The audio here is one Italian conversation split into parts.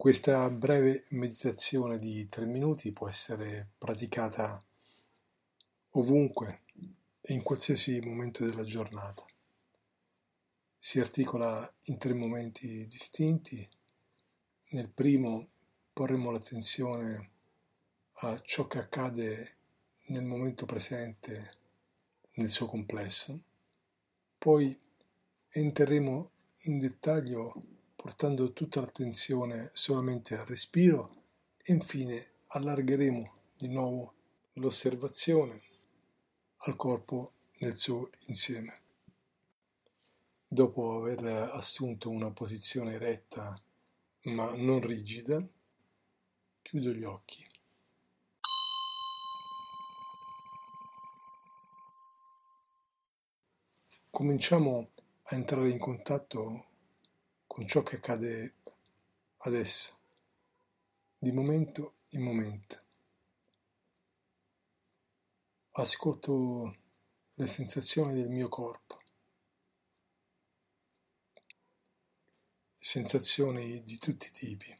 Questa breve meditazione di tre minuti può essere praticata ovunque e in qualsiasi momento della giornata. Si articola in tre momenti distinti. Nel primo porremo l'attenzione a ciò che accade nel momento presente nel suo complesso. Poi entreremo in dettaglio portando tutta l'attenzione solamente al respiro e infine allargheremo di nuovo l'osservazione al corpo nel suo insieme. Dopo aver assunto una posizione retta ma non rigida, chiudo gli occhi. Cominciamo a entrare in contatto con ciò che accade adesso, di momento in momento. Ascolto le sensazioni del mio corpo, sensazioni di tutti i tipi.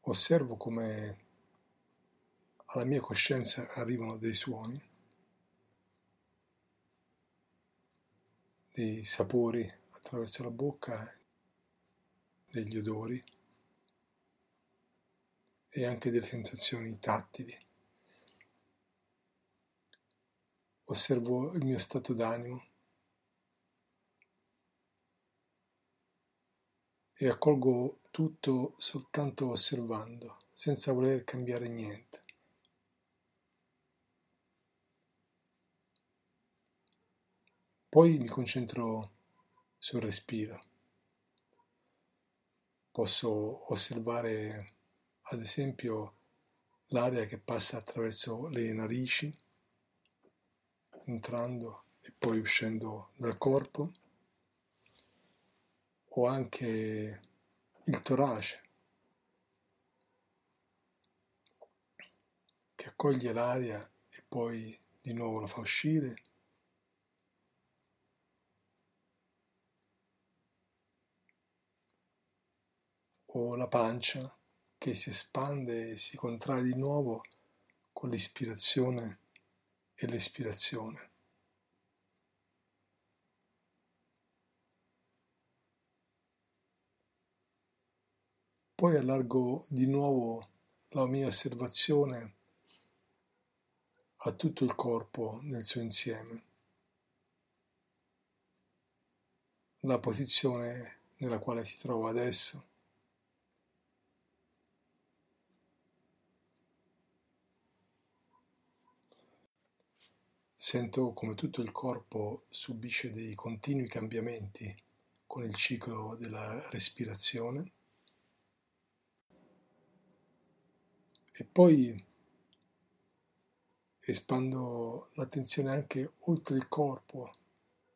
Osservo come alla mia coscienza arrivano dei suoni dei sapori attraverso la bocca, degli odori e anche delle sensazioni tattili. Osservo il mio stato d'animo e accolgo tutto soltanto osservando, senza voler cambiare niente. Poi mi concentro sul respiro. Posso osservare ad esempio l'aria che passa attraverso le narici, entrando e poi uscendo dal corpo, o anche il torace che accoglie l'aria e poi di nuovo la fa uscire o la pancia che si espande e si contrae di nuovo con l'ispirazione e l'espirazione. Poi allargo di nuovo la mia osservazione a tutto il corpo nel suo insieme. La posizione nella quale si trova adesso Sento come tutto il corpo subisce dei continui cambiamenti con il ciclo della respirazione. E poi espando l'attenzione anche oltre il corpo,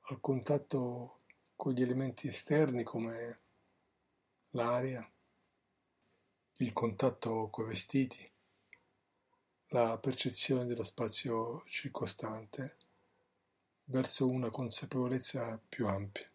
al contatto con gli elementi esterni come l'aria, il contatto con i vestiti la percezione dello spazio circostante verso una consapevolezza più ampia.